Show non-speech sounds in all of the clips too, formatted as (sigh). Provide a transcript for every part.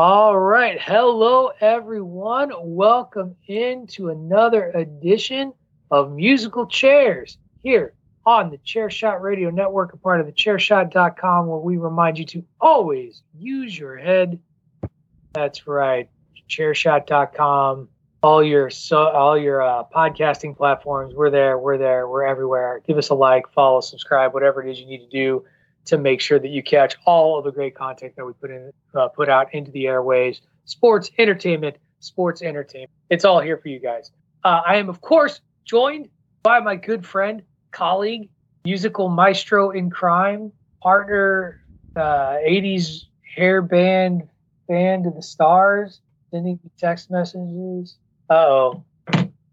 All right. Hello, everyone. Welcome into another edition of Musical Chairs here on the Chairshot Radio Network, a part of the chairshot.com, where we remind you to always use your head. That's right. Chairshot.com. All your so all your uh, podcasting platforms. We're there. We're there. We're everywhere. Give us a like, follow, subscribe, whatever it is you need to do to make sure that you catch all of the great content that we put in uh, put out into the airways sports entertainment sports entertainment it's all here for you guys uh, i am of course joined by my good friend colleague musical maestro in crime partner uh, 80s hair band band of the stars sending text messages oh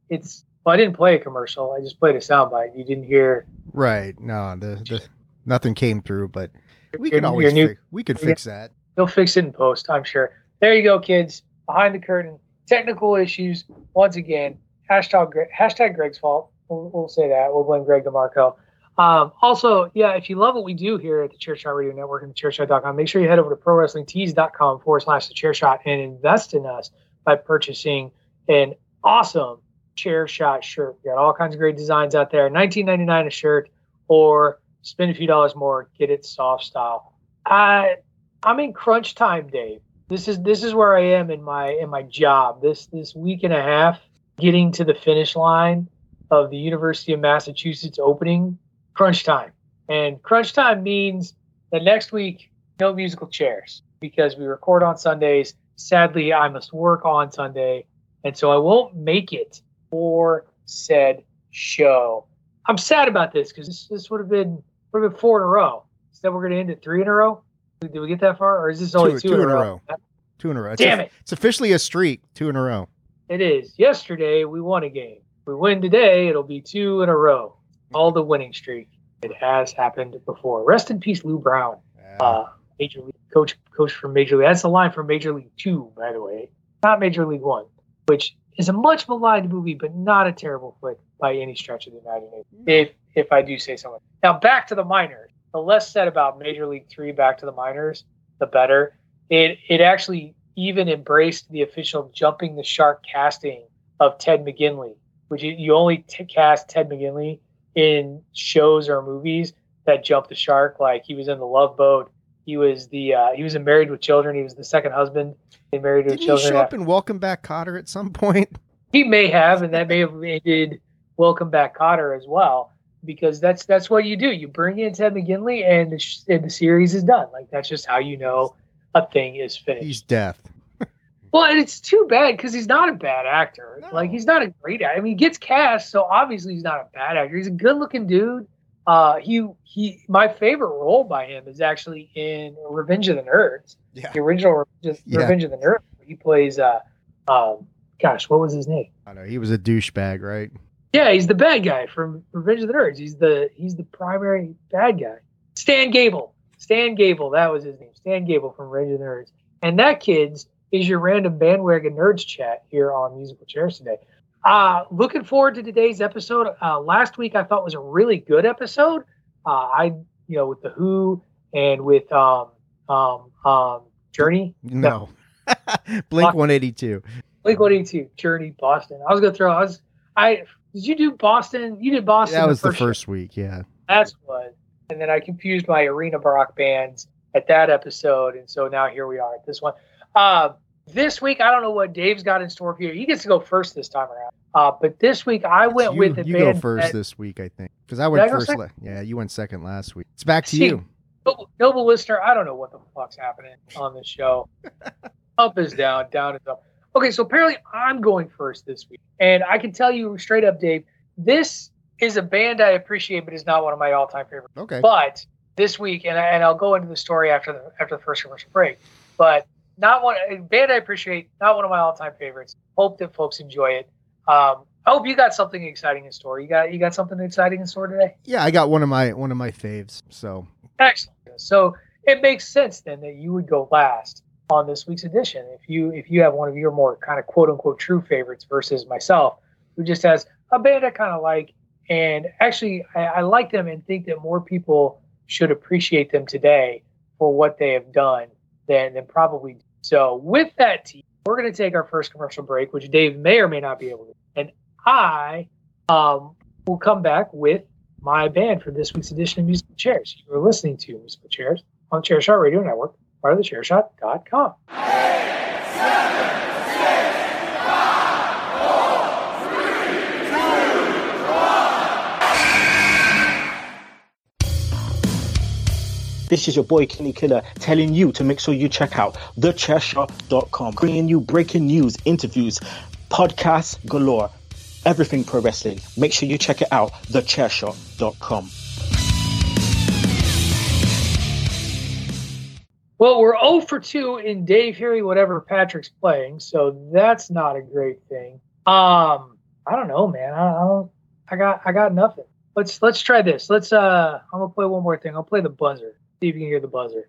it's well, I didn't play a commercial. I just played a soundbite. You didn't hear. Right. No, the, the nothing came through, but we can always new, fi- we could fix that. They'll fix it in post, I'm sure. There you go, kids. Behind the curtain, technical issues once again. Hashtag hashtag Greg's fault. We'll, we'll say that. We'll blame Greg DeMarco. Um, also, yeah, if you love what we do here at the Chairshot Radio Network and the Chairshot.com, make sure you head over to ProWrestlingTees.com forward slash the Chairshot and invest in us by purchasing an awesome Chairshot shirt. We got all kinds of great designs out there. 19.99 a shirt or spend a few dollars more, get it soft style. I I'm in crunch time, Dave. This is this is where I am in my in my job. This this week and a half, getting to the finish line of the University of Massachusetts opening, crunch time. And crunch time means that next week no musical chairs because we record on Sundays. Sadly, I must work on Sunday, and so I won't make it for said show. I'm sad about this because this, this would have been would have been four in a row. Instead, we're going to end at three in a row. Did we get that far, or is this only two, two, two in, a row? row? Two in a row. It's Damn a, it! It's officially a streak. Two in a row. It is. Yesterday we won a game. We win today, it'll be two in a row. All the winning streak. It has happened before. Rest in peace, Lou Brown, uh, Major League coach, coach from Major League. That's the line from Major League Two, by the way, not Major League One, which is a much maligned movie, but not a terrible flick by any stretch of the imagination. If if I do say so. Now back to the minors. The less said about Major League Three, back to the minors, the better. It it actually even embraced the official jumping the shark casting of Ted McGinley, which you, you only t- cast Ted McGinley in shows or movies that jump the shark. Like he was in the Love Boat. He was the uh, he was in Married with Children. He was the second husband in Married Didn't with Children. Did he show up in Welcome Back, Kotter at some point? (laughs) He may have, and that may have ended Welcome Back, Kotter as well because that's that's what you do. You bring in Ted McGinley, and the, sh- and the series is done. Like that's just how you know a thing is finished. He's deaf. (laughs) well, and it's too bad because he's not a bad actor. No. Like he's not a great actor. I mean, he gets cast, so obviously he's not a bad actor. He's a good-looking dude. Uh, he he. My favorite role by him is actually in Revenge of the Nerds. Yeah. The original Revenge, Yeah. Revenge of the Nerds. He plays. Uh, um, gosh, what was his name? I know he was a douchebag, right? Yeah, he's the bad guy from Revenge of the Nerds. He's the he's the primary bad guy. Stan Gable. Stan Gable, that was his name. Stan Gable from Revenge of the Nerds. And that kids is your random bandwagon nerds chat here on Musical Chairs today. Uh looking forward to today's episode. Uh last week I thought was a really good episode. Uh I you know with the Who and with um um um Journey. No. (laughs) Blink 182. Blink 182, Journey, Boston. I was gonna throw I was I did you do Boston? You did Boston. That was the show. first week, yeah. That's what. And then I confused my arena rock bands at that episode, and so now here we are at this one. Uh, this week, I don't know what Dave's got in store for you. He gets to go first this time around. Uh, but this week, I went you, with a you go first that- this week, I think, because I went first. la- yeah, you went second last week. It's back to See, you. noble, noble listener, I don't know what the fuck's happening on this show. (laughs) up is down, down is up. Okay, so apparently I'm going first this week, and I can tell you straight up, Dave, this is a band I appreciate, but is not one of my all-time favorites. Okay. But this week, and, I, and I'll go into the story after the after the first commercial break. But not one band I appreciate, not one of my all-time favorites. Hope that folks enjoy it. Um, I hope you got something exciting in store. You got you got something exciting in store today. Yeah, I got one of my one of my faves. So Excellent. So it makes sense then that you would go last on this week's edition if you if you have one of your more kind of quote unquote true favorites versus myself, who just has a band I kind of like, and actually I, I like them and think that more people should appreciate them today for what they have done than than probably So with that we're going to take our first commercial break, which Dave may or may not be able to. And I um, will come back with my band for this week's edition of Musical Chairs. You are listening to Musical Chairs on Chairshot Radio Network, part of the Chairshot.com. This is your boy Kenny Killer telling you to make sure you check out thechairshot.com, bringing you breaking news, interviews, podcasts galore, everything pro wrestling. Make sure you check it out, thechairshot.com. Well, we're 0 for 2 in Dave hearing whatever Patrick's playing, so that's not a great thing. Um, I don't know, man. I, I don't. I got. I got nothing. Let's let's try this. Let's. Uh, I'm gonna play one more thing. I'll play the buzzer. See if you can hear the buzzer.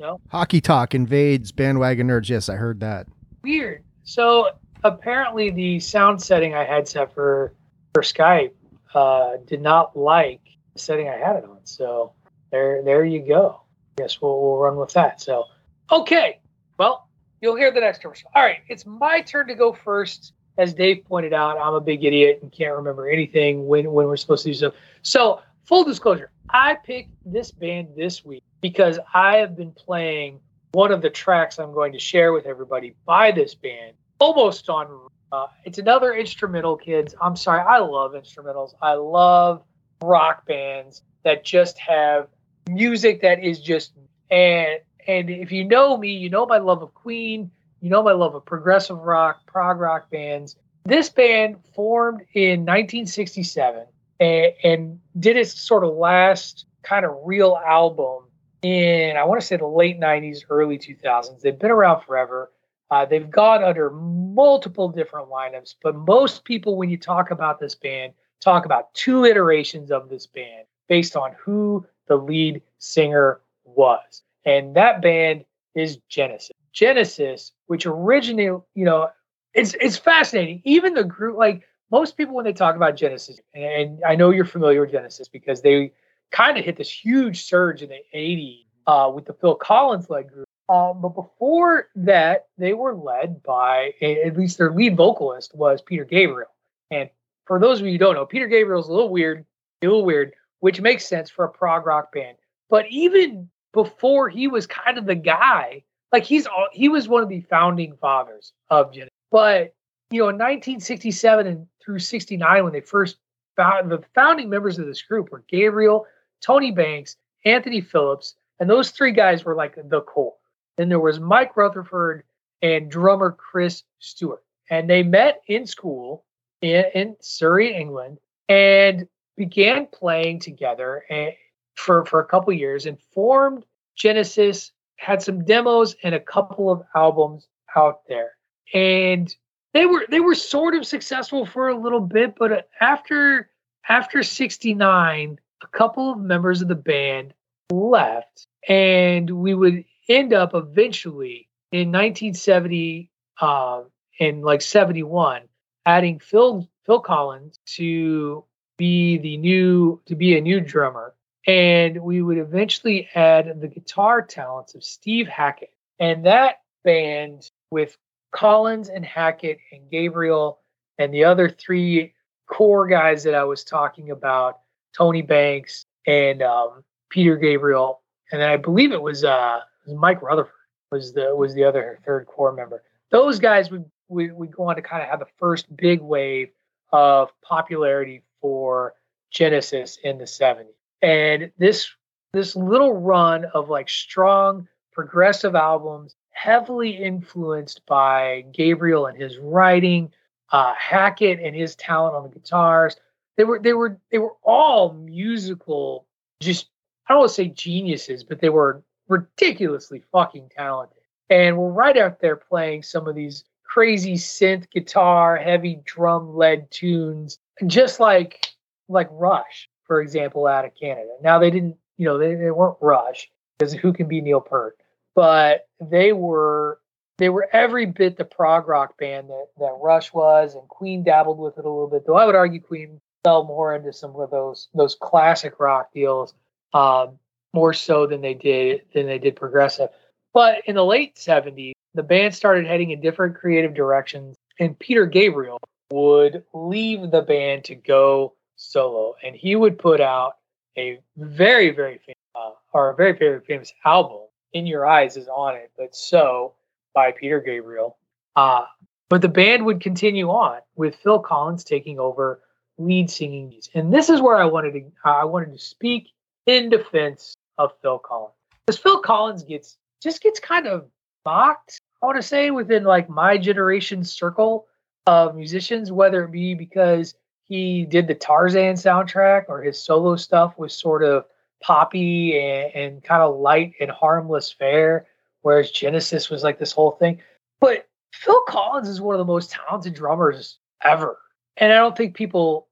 No. Hockey Talk invades bandwagon nerds. Yes, I heard that. Weird. So apparently, the sound setting I had set for for Skype uh, did not like the setting I had it on. So there, there you go. Yes, we'll we'll run with that. So okay. Well, you'll hear the next commercial. All right, it's my turn to go first as Dave pointed out, I'm a big idiot and can't remember anything when, when we're supposed to do so. So, full disclosure, I picked this band this week because I have been playing one of the tracks I'm going to share with everybody by this band almost on. Uh, it's another instrumental, kids. I'm sorry, I love instrumentals. I love rock bands that just have music that is just and and if you know me, you know my love of Queen you know my love of progressive rock, prog rock bands. This band formed in 1967 and, and did its sort of last kind of real album in, I want to say, the late 90s, early 2000s. They've been around forever. Uh, they've gone under multiple different lineups, but most people, when you talk about this band, talk about two iterations of this band based on who the lead singer was. And that band is Genesis. Genesis, which originally, you know, it's it's fascinating. Even the group, like most people, when they talk about Genesis, and I know you're familiar with Genesis because they kind of hit this huge surge in the '80s uh, with the Phil Collins led group. Um, but before that, they were led by at least their lead vocalist was Peter Gabriel. And for those of you who don't know, Peter Gabriel's a little weird, a little weird, which makes sense for a prog rock band. But even before he was kind of the guy like he's all, he was one of the founding fathers of Genesis. But you know, in 1967 and through 69, when they first found the founding members of this group were Gabriel, Tony Banks, Anthony Phillips, and those three guys were like the core. Then there was Mike Rutherford and drummer Chris Stewart, and they met in school in, in Surrey, England, and began playing together and, for for a couple years and formed Genesis had some demos and a couple of albums out there. And they were they were sort of successful for a little bit, but after after 69, a couple of members of the band left and we would end up eventually in 1970 uh, in like 71 adding Phil Phil Collins to be the new to be a new drummer and we would eventually add the guitar talents of Steve Hackett. And that band with Collins and Hackett and Gabriel and the other three core guys that I was talking about, Tony Banks and um, Peter Gabriel, and then I believe it was uh, Mike Rutherford was the was the other third core member. Those guys would we would go on to kind of have the first big wave of popularity for Genesis in the 70s and this this little run of like strong progressive albums heavily influenced by Gabriel and his writing, uh, Hackett and his talent on the guitars. They were they were they were all musical, just I don't want to say geniuses, but they were ridiculously fucking talented. And we're right out there playing some of these crazy synth guitar, heavy drum led tunes, just like like Rush for example, out of Canada. Now they didn't, you know, they, they weren't Rush because who can be Neil Peart, but they were they were every bit the prog rock band that, that Rush was, and Queen dabbled with it a little bit. Though I would argue Queen fell more into some of those those classic rock deals. Um, more so than they did than they did progressive. But in the late 70s, the band started heading in different creative directions, and Peter Gabriel would leave the band to go solo, and he would put out a very, very famous, uh, or a very, very famous album. In Your Eyes is on it, but so by Peter Gabriel. Uh, but the band would continue on with Phil Collins taking over lead singing. And this is where I wanted to I wanted to speak in defense of Phil Collins. Because Phil Collins gets just gets kind of mocked, I want to say, within like my generation circle of musicians, whether it be because he did the Tarzan soundtrack or his solo stuff was sort of poppy and, and kind of light and harmless fare, whereas Genesis was like this whole thing. But Phil Collins is one of the most talented drummers ever. And I don't think people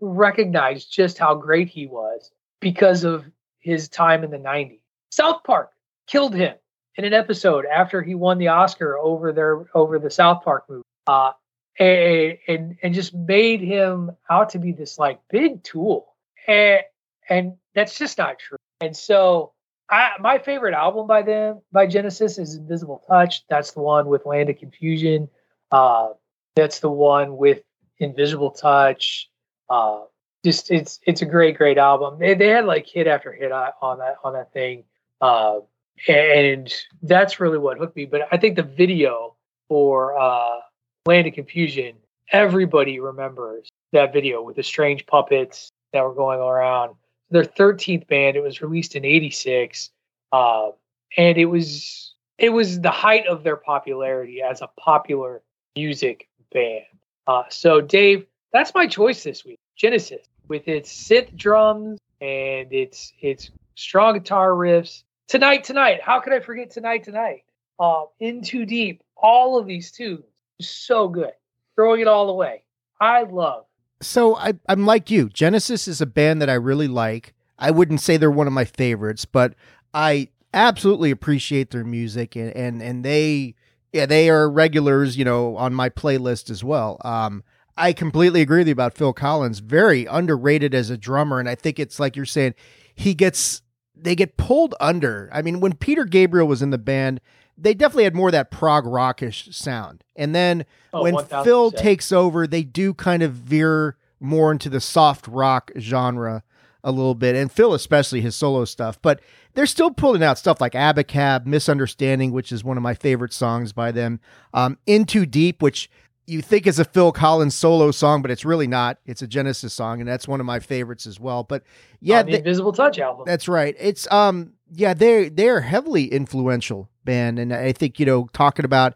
recognize just how great he was because of his time in the 90s. South Park killed him in an episode after he won the Oscar over their over the South Park movie. Uh, and, and just made him out to be this like big tool. And and that's just not true. And so I, my favorite album by them by Genesis is Invisible Touch. That's the one with Land of Confusion. Uh, that's the one with Invisible Touch. Uh, just it's it's a great great album. They they had like hit after hit on that on that thing, uh, and that's really what hooked me. But I think the video for uh, Land of Confusion, everybody remembers that video with the strange puppets that were going around their 13th band. It was released in '86, uh, and it was it was the height of their popularity as a popular music band. Uh, so, Dave, that's my choice this week. Genesis, with its synth drums and its its strong guitar riffs. Tonight, tonight. How could I forget tonight, tonight? Uh, in too deep. All of these tunes, so good. Throwing it all away. I love so I, I'm like you. Genesis is a band that I really like. I wouldn't say they're one of my favorites, but I absolutely appreciate their music and and, and they yeah they are regulars you know on my playlist as well. Um, I completely agree with you about Phil Collins. Very underrated as a drummer, and I think it's like you're saying he gets they get pulled under. I mean, when Peter Gabriel was in the band, they definitely had more of that prog rockish sound. And then oh, when 1, Phil takes over, they do kind of veer more into the soft rock genre a little bit. And Phil, especially his solo stuff. But they're still pulling out stuff like Abacab, Misunderstanding, which is one of my favorite songs by them. Um, In Too Deep, which you think is a Phil Collins solo song, but it's really not. It's a Genesis song, and that's one of my favorites as well. But yeah, the Invisible Touch album. That's right. It's um yeah, they they're heavily influential band, and I think you know talking about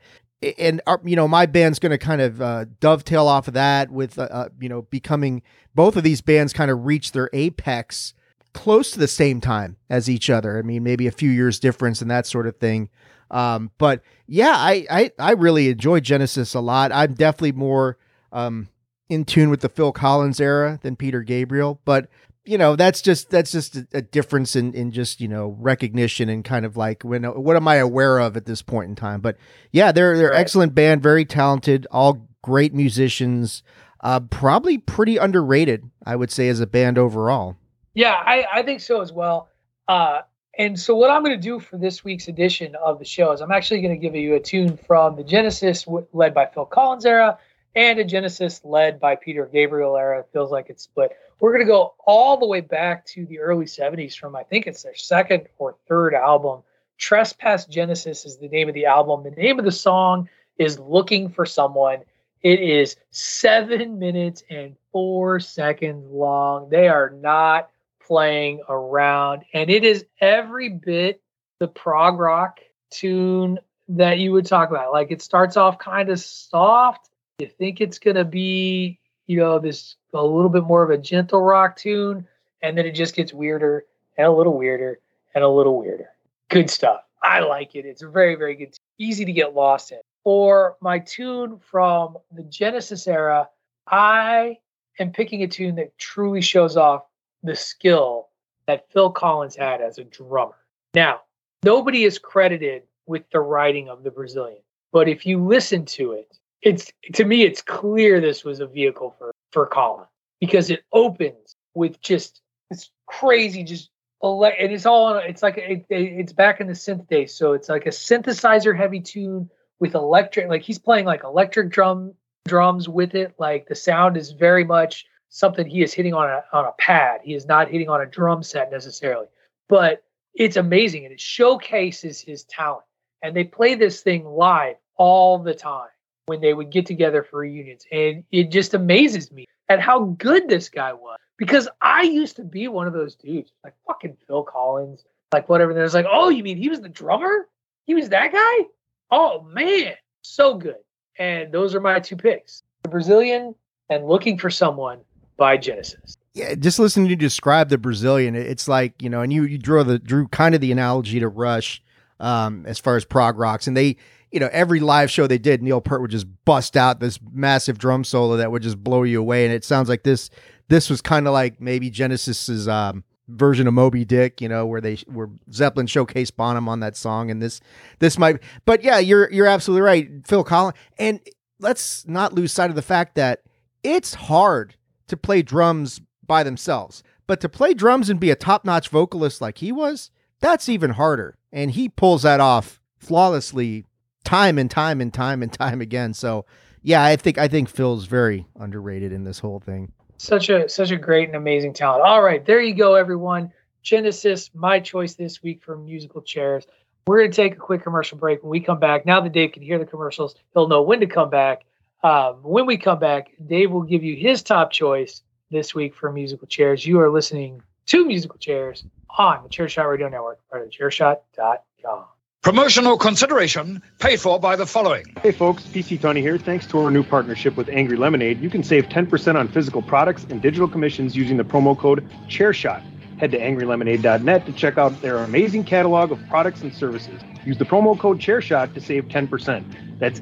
and uh, you know my band's going to kind of uh, dovetail off of that with uh, uh, you know becoming both of these bands kind of reach their apex close to the same time as each other. I mean, maybe a few years difference and that sort of thing. Um, but yeah, I, I I really enjoy Genesis a lot. I'm definitely more um, in tune with the Phil Collins era than Peter Gabriel, but you know that's just that's just a, a, difference in in just you know recognition and kind of like when what am I aware of at this point in time. But yeah, they're they're right. excellent band, very talented, all great musicians. Uh, probably pretty underrated, I would say, as a band overall. Yeah, I, I think so as well. Uh, and so, what I'm going to do for this week's edition of the show is I'm actually going to give you a tune from the Genesis, led by Phil Collins era, and a Genesis led by Peter Gabriel era. It feels like it's split. We're going to go all the way back to the early 70s from, I think it's their second or third album. Trespass Genesis is the name of the album. The name of the song is Looking for Someone. It is seven minutes and four seconds long. They are not playing around, and it is every bit the prog rock tune that you would talk about. Like it starts off kind of soft. You think it's going to be, you know, this a little bit more of a gentle rock tune, and then it just gets weirder and a little weirder and a little weirder. Good stuff. I like it. It's very, very good. Easy to get lost in. For my tune from the Genesis era, I am picking a tune that truly shows off the skill that Phil Collins had as a drummer. Now, nobody is credited with the writing of the Brazilian, but if you listen to it, it's to me it's clear this was a vehicle for for Collins because it opens with just this crazy, just and it's all. It's like it- it's back in the synth days, so it's like a synthesizer heavy tune with electric. Like he's playing like electric drum drums with it. Like the sound is very much something he is hitting on a on a pad. He is not hitting on a drum set necessarily, but it's amazing and it showcases his talent. And they play this thing live all the time when they would get together for reunions, and it just amazes me at how good this guy was because I used to be one of those dudes, like fucking Phil Collins, like whatever. There's like, oh, you mean he was the drummer? He was that guy? Oh man, so good. And those are my two picks: the Brazilian and Looking for Someone by Genesis. Yeah, just listening to you describe the Brazilian, it's like you know, and you you drew the drew kind of the analogy to Rush, um, as far as prog rocks, and they, you know, every live show they did, Neil Peart would just bust out this massive drum solo that would just blow you away, and it sounds like this this was kind of like maybe Genesis's um version of Moby Dick, you know, where they where Zeppelin showcased Bonham on that song, and this this might, but yeah, you're you're absolutely right, Phil Collins, and let's not lose sight of the fact that it's hard to play drums by themselves. But to play drums and be a top notch vocalist like he was, that's even harder. And he pulls that off flawlessly time and time and time and (laughs) time again. So yeah, I think I think Phil's very underrated in this whole thing. Such a such a great and amazing talent. All right, there you go, everyone. Genesis, my choice this week for musical chairs. We're going to take a quick commercial break. When we come back, now that Dave can hear the commercials, he'll know when to come back. Um, when we come back, Dave will give you his top choice this week for musical chairs. You are listening to Musical Chairs on the Chairshot Radio Network, part of thechairshot.com. Promotional consideration paid for by the following. Hey folks, PC Tony here. Thanks to our new partnership with Angry Lemonade, you can save 10% on physical products and digital commissions using the promo code ChairShot. Head to angrylemonade.net to check out their amazing catalog of products and services. Use the promo code ChairShot to save 10%. That's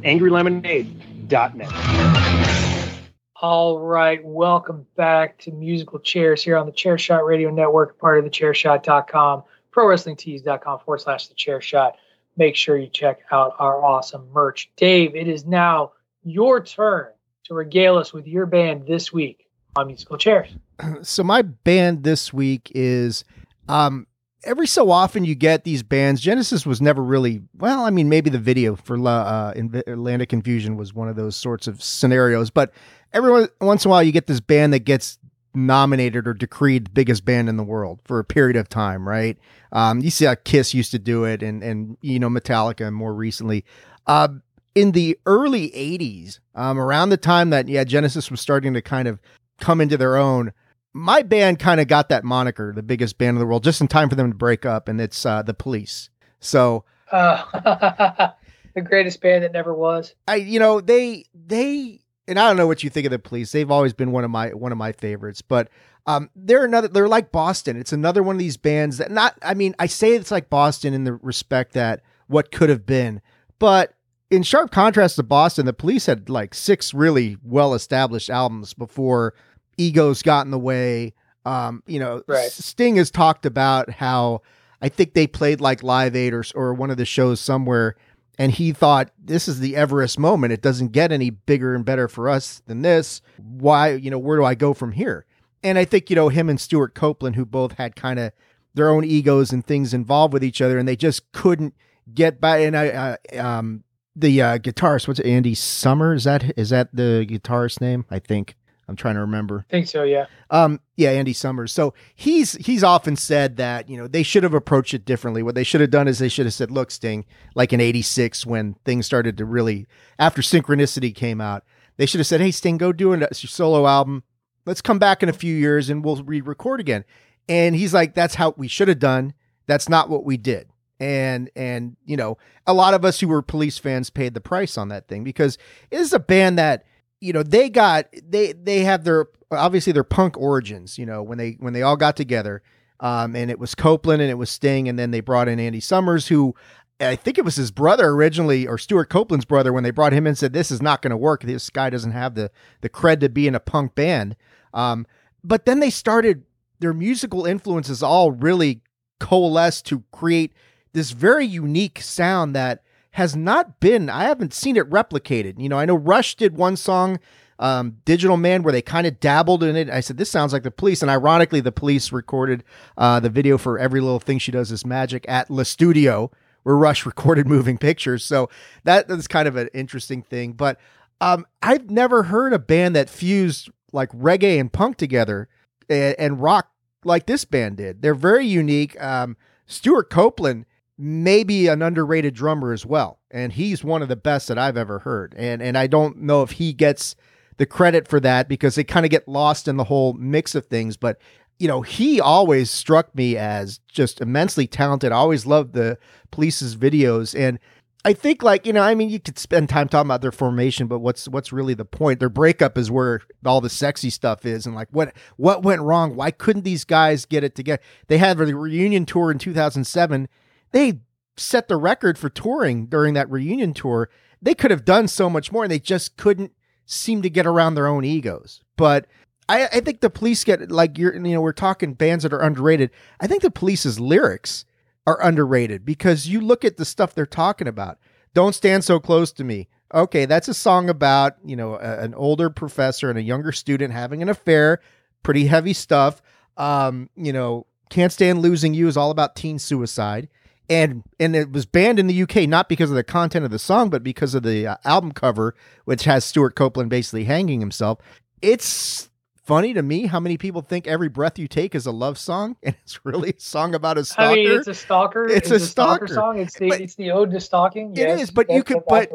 angrylemonade.net. All right, welcome back to Musical Chairs here on the Chairshot Radio Network, part of the Chairshot.com, ProWrestlingTees.com forward slash the Chairshot. Make sure you check out our awesome merch. Dave, it is now your turn to regale us with your band this week on Musical Chairs. (clears throat) so my band this week is um every so often you get these bands genesis was never really well i mean maybe the video for La, uh, atlantic Confusion was one of those sorts of scenarios but every once in a while you get this band that gets nominated or decreed the biggest band in the world for a period of time right? Um you see how kiss used to do it and and you know metallica and more recently. Uh in the early 80s um around the time that yeah genesis was starting to kind of come into their own my band kind of got that moniker, the biggest band in the world, just in time for them to break up, and it's uh, the Police. So Uh, (laughs) the greatest band that never was. I, you know, they they, and I don't know what you think of the Police. They've always been one of my one of my favorites, but um, they're another. They're like Boston. It's another one of these bands that not. I mean, I say it's like Boston in the respect that what could have been, but in sharp contrast to Boston, the Police had like six really well established albums before egos got in the way. Um, you know, Right. Sting has talked about how I think they played like Live Aid or or one of the shows somewhere, and he thought this is the Everest moment. It doesn't get any bigger and better for us than this. Why, you know, where do I go from here? And I think you know him and Stewart Copeland, who both had kind of their own egos and things involved with each other, and they just couldn't get by. And I, um, the uh, guitarist, what's it, Andy Summer? Is that is that the guitarist name? I think I'm trying to remember. I think so, yeah. Um, yeah, Andy Summers. So he's he's often said that you know they should have approached it differently. What they should have done is they should have said, "Look, Sting, like in '86 when things started to really after Synchronicity came out, they should have said, "Hey, Sting, go do a solo album. Let's come back in a few years and we'll re-record again." And he's like, "That's how we should have done. That's not what we did." And and you know, a lot of us who were police fans paid the price on that thing because it is a band that you know they got they they have their obviously their punk origins you know when they when they all got together um and it was copeland and it was sting and then they brought in andy summers who i think it was his brother originally or stewart copeland's brother when they brought him in said this is not going to work. This guy doesn't have the the cred to be in a punk band. Um but then they started their musical influences all really coalesced to create this very unique sound that has not been I haven't seen it replicated. You know, I know Rush did one song um, Digital Man, where they kind of dabbled in it. I said, this sounds like the police. And ironically, the police recorded uh, the video for Every Little Thing She Does Is Magic at Le Studio, where Rush (laughs) recorded moving pictures. So that is kind of an interesting thing. But um, I've never heard a band that fused like reggae and punk together and, and rock like this band did. They're very unique. Um, Stewart Copeland may be an underrated drummer as well, and he's one of the best that I've ever heard. And and I don't know if he gets the credit for that because they kind of get lost in the whole mix of things. But you know, he always struck me as just immensely talented. I always loved the police's videos and I think like, you know, I mean you could spend time talking about their formation, but what's what's really the point? Their breakup is where all the sexy stuff is and like what what went wrong? Why couldn't these guys get it together? They had the reunion tour in 2007. They set the record for touring during that reunion tour. They could have done so much more and they just couldn't seem to get around their own egos. But I, I think the police get like you're you know we're talking bands that are underrated. I think the police's lyrics are underrated because you look at the stuff they're talking about. Don't stand so close to me. Okay, that's a song about you know a, an older professor and a younger student having an affair. Pretty heavy stuff. Um, you know, can't stand losing you is all about teen suicide and and it was banned in the UK not because of the content of the song, but because of the uh, album cover, which has Stewart Copeland basically hanging himself. It's funny to me how many people think every breath you take is a love song, (laughs) and it's really a song about a stalker. I mean, it's a stalker. It's, it's a, stalker. stalker. song. It's the but, it's the ode to stalking. It yes, is, but you could, but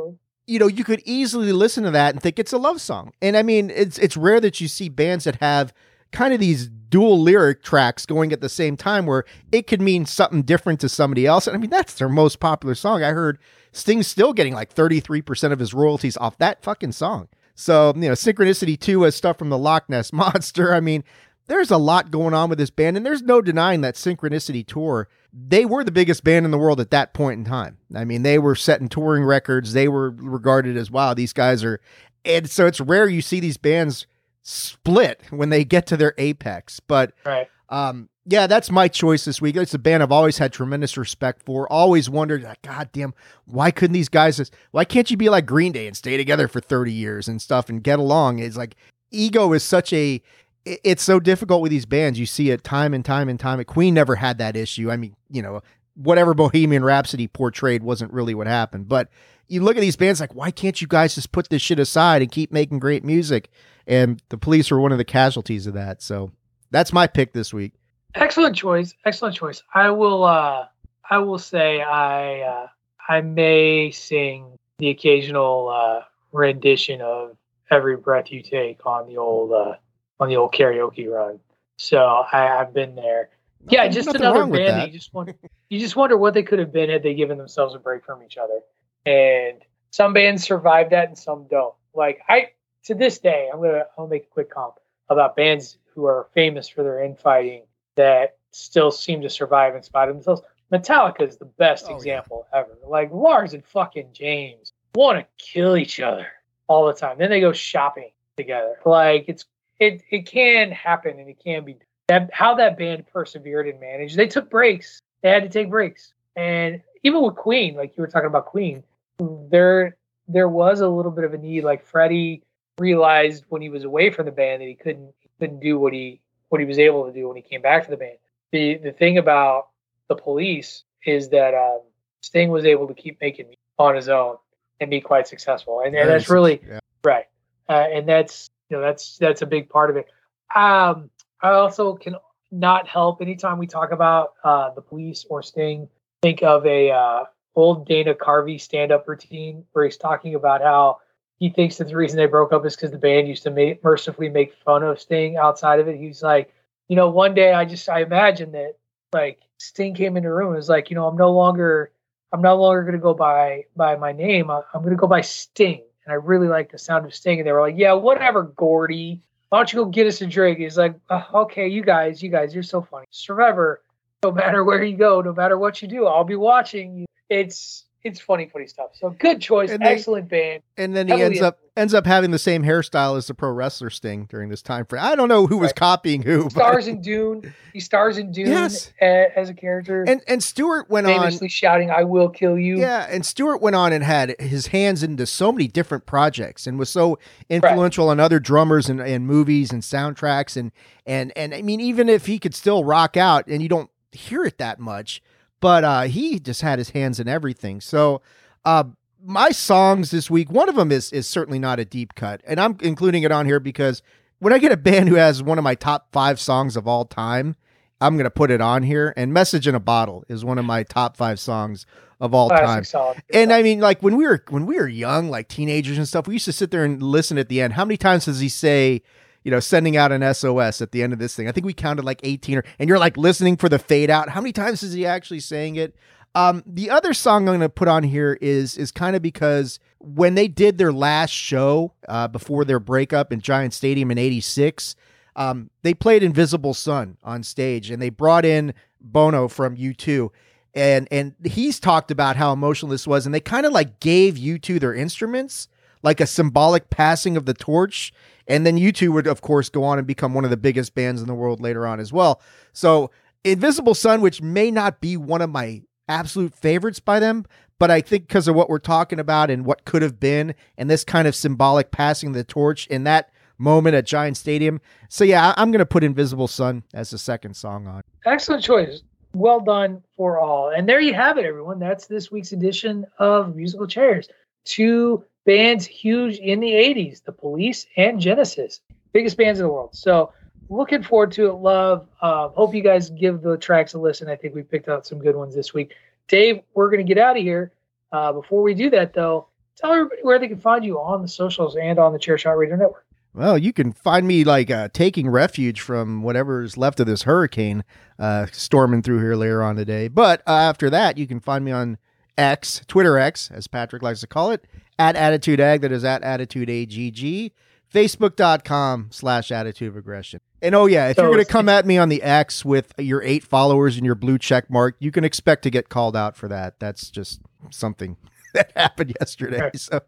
you know, you could easily listen to that and think it's a love song. And I mean, it's it's rare that you see bands that have kind of these dual lyric tracks going at the same time where it could mean something different to somebody else. And I mean, that's their most popular song. I heard Sting's still getting like 33% of his royalties off that fucking song. So, you know, Synchronicity 2 has stuff from the Loch Ness Monster. (laughs) I mean, there's a lot going on with this band, and there's no denying that Synchronicity tour. They were the biggest band in the world at that point in time. I mean, they were setting touring records. They were regarded as wow, these guys are. And so it's rare you see these bands split when they get to their apex. But right. um, yeah, that's my choice this week. It's a band I've always had tremendous respect for. Always wondered, like, God damn, why couldn't these guys? Just, why can't you be like Green Day and stay together for thirty years and stuff and get along? It's like ego is such a. It's so difficult with these bands. You see it time and time and time. Queen never had that issue. I mean, you know, whatever Bohemian Rhapsody portrayed wasn't really what happened. But you look at these bands like, why can't you guys just put this shit aside and keep making great music? And the police were one of the casualties of that. So that's my pick this week. Excellent choice. Excellent choice. I will. uh I will say I uh, I may sing the occasional uh, rendition of "Every Breath You Take" on the old uh, on the old karaoke run. So I, I've been there. Nothing, yeah, just another band. That. You just wonder, (laughs) you just wonder what they could have been had they given themselves a break from each other. And some bands survive that, and some don't. Like I, to this day, I'm gonna I'll make a quick comp about bands who are famous for their infighting that still seem to survive in spite of themselves. Metallica is the best oh, example yeah. ever. Like Lars and fucking James want to kill each other all the time. Then they go shopping together. Like it's it it can happen and it can be that how that band persevered and managed. They took breaks. They had to take breaks. And even with Queen, like you were talking about Queen, there there was a little bit of a need. Like Freddie realized when he was away from the band that he couldn't he couldn't do what he what he was able to do when he came back to the band. The the thing about the police is that um, Sting was able to keep making on his own and be quite successful, and, and that's really yeah. right. Uh, and that's you know that's that's a big part of it. Um, I also can not help anytime we talk about uh, the police or Sting. Think of a uh, old Dana Carvey stand up routine where he's talking about how he thinks that the reason they broke up is because the band used to make, mercifully make fun of Sting outside of it. He's like, you know, one day I just I imagine that like Sting came in the room and was like, you know, I'm no longer I'm no longer going to go by by my name. I, am going to go by Sting, and I really like the sound of Sting. And they were like, yeah, whatever, Gordy. Why don't you go get us a drink? He's like, oh, okay, you guys, you guys, you're so funny. Survivor, no matter where you go, no matter what you do, I'll be watching. It's it's funny, funny stuff. So good choice, And they- excellent band. and then he Heavily ends up ends up having the same hairstyle as the pro wrestler Sting during this time frame. I don't know who was copying who, but Stars in Dune. He stars in Dune Yes. a- as a character, and and Stewart went on. famously shouting, "I will kill you." Yeah, and Stewart went on and had his hands into so many different projects and was so influential on other drummers and, and movies and soundtracks and and and I mean even if he could still rock out and you don't hear it that much, but uh he just had his hands in everything. So uh my songs this week, one of them is is certainly not a deep cut, and I'm including it on here because when I get a band who has one of my top five songs of all time, I'm gonna put it on here. And "Message in a Bottle" is one of my top five songs of all Classic time. song. And I mean, like when we were when we were young, like teenagers and stuff, we used to sit there and listen at the end. How many times does he say, you know, sending out an SOS at the end of this thing? I think we counted like 18 or and you're like listening for the fade out. How many times is he actually saying it? Um, the other song I'm going to put on here is is kind of because when they did their last show uh, before their breakup in Giant Stadium in '86, um, they played Invisible Sun on stage, and they brought in Bono from U2, and and he's talked about how emotional this was, and they kind of like gave U2 their instruments, like a symbolic passing of the torch, and then you two would of course go on and become one of the biggest bands in the world later on as well. So Invisible Sun, which may not be one of my absolute favorites by them, but I think because of what we're talking about and what could have been, and this kind of symbolic passing the torch in that moment at Giant Stadium. So yeah, I'm going to put Invisible Sun as the second song on. Excellent choice. Well done for all. And there you have it, everyone. That's this week's edition of Musical Chairs. Two bands huge in the 80s The Police and Genesis, biggest bands in the world. So looking forward to it. Love. Uh, hope you guys give the tracks a listen. I think we picked out some good ones this week. Dave, we're going to get out of here. Uh, before we do that, though, tell everybody where they can find you on the socials and on the Chairshot Radio Network. Well, you can find me like uh, taking refuge from whatever's left of this hurricane uh, storming through here later on today. But uh, after that, you can find me on X, Twitter X, as Patrick likes to call it, at Attitude Ag. That is at Attitude AGG. Facebook.com slash Attitude of Aggression. And oh, yeah, if So you're going to come at me on the X with your eight followers and your blue check mark, you can expect to get called out for that. That's just something (laughs) that happened yesterday. So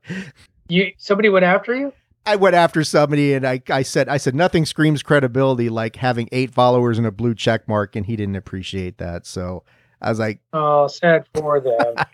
You somebody went after you? I went after somebody and I, I said I said nothing screams credibility like having eight followers and a blue check mark and he didn't appreciate that. So I was like, Oh, sad for (laughs) them. I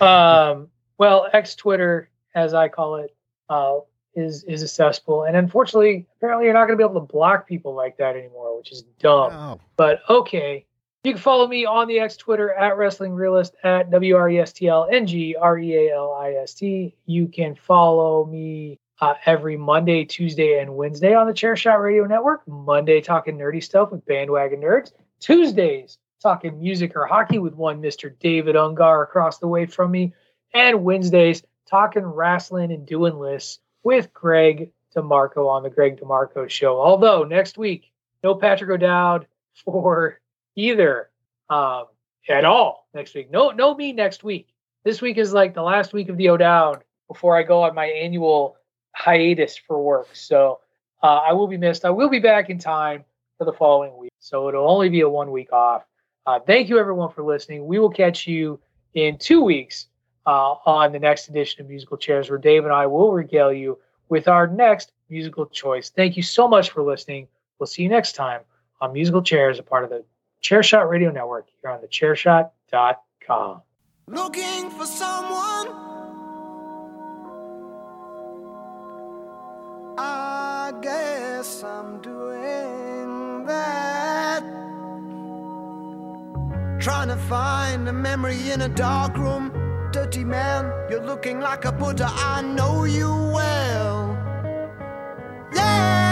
know. um, well, X Twitter, as I call it, uh, is is a cesspool, and unfortunately, apparently, you're not going to be able to block people like that anymore, which is dumb. Oh, But okay, you can follow me on the X Twitter at Wrestling Realist at W R E S T L N G R E A L I S T. You can follow me uh, every Monday, Tuesday, and Wednesday on the Chairshot Radio Network. Monday, talking nerdy stuff with Bandwagon Nerds. Tuesdays, talking music or hockey with one Mr. David Ungar across the way from me. And Wednesdays, talking wrestling and doing lists with Greg DeMarco on the Greg DeMarco Show. Although next week, no Patrick O'Dowd (laughs) for either um, at all next week. No, no me next week. This week is like the last week of the O'Dowd before I go on my annual hiatus for work. So uh, I will be missed. I will be back in time for the following week. So it'll only be a one week off. Uh, thank you everyone for listening. We will catch you in two weeks uh, on the next edition of Musical Chairs, where Dave and I will regale you with our next musical choice. Thank you so much for listening. We'll see you next time on Musical Chairs, a part of the Chairshot Radio Network here on the chairshot.com. Looking for someone. I guess I'm doing that. Trying to find a memory in a dark room. Dirty man, you're looking like a Buddha, I know you well. Yeah!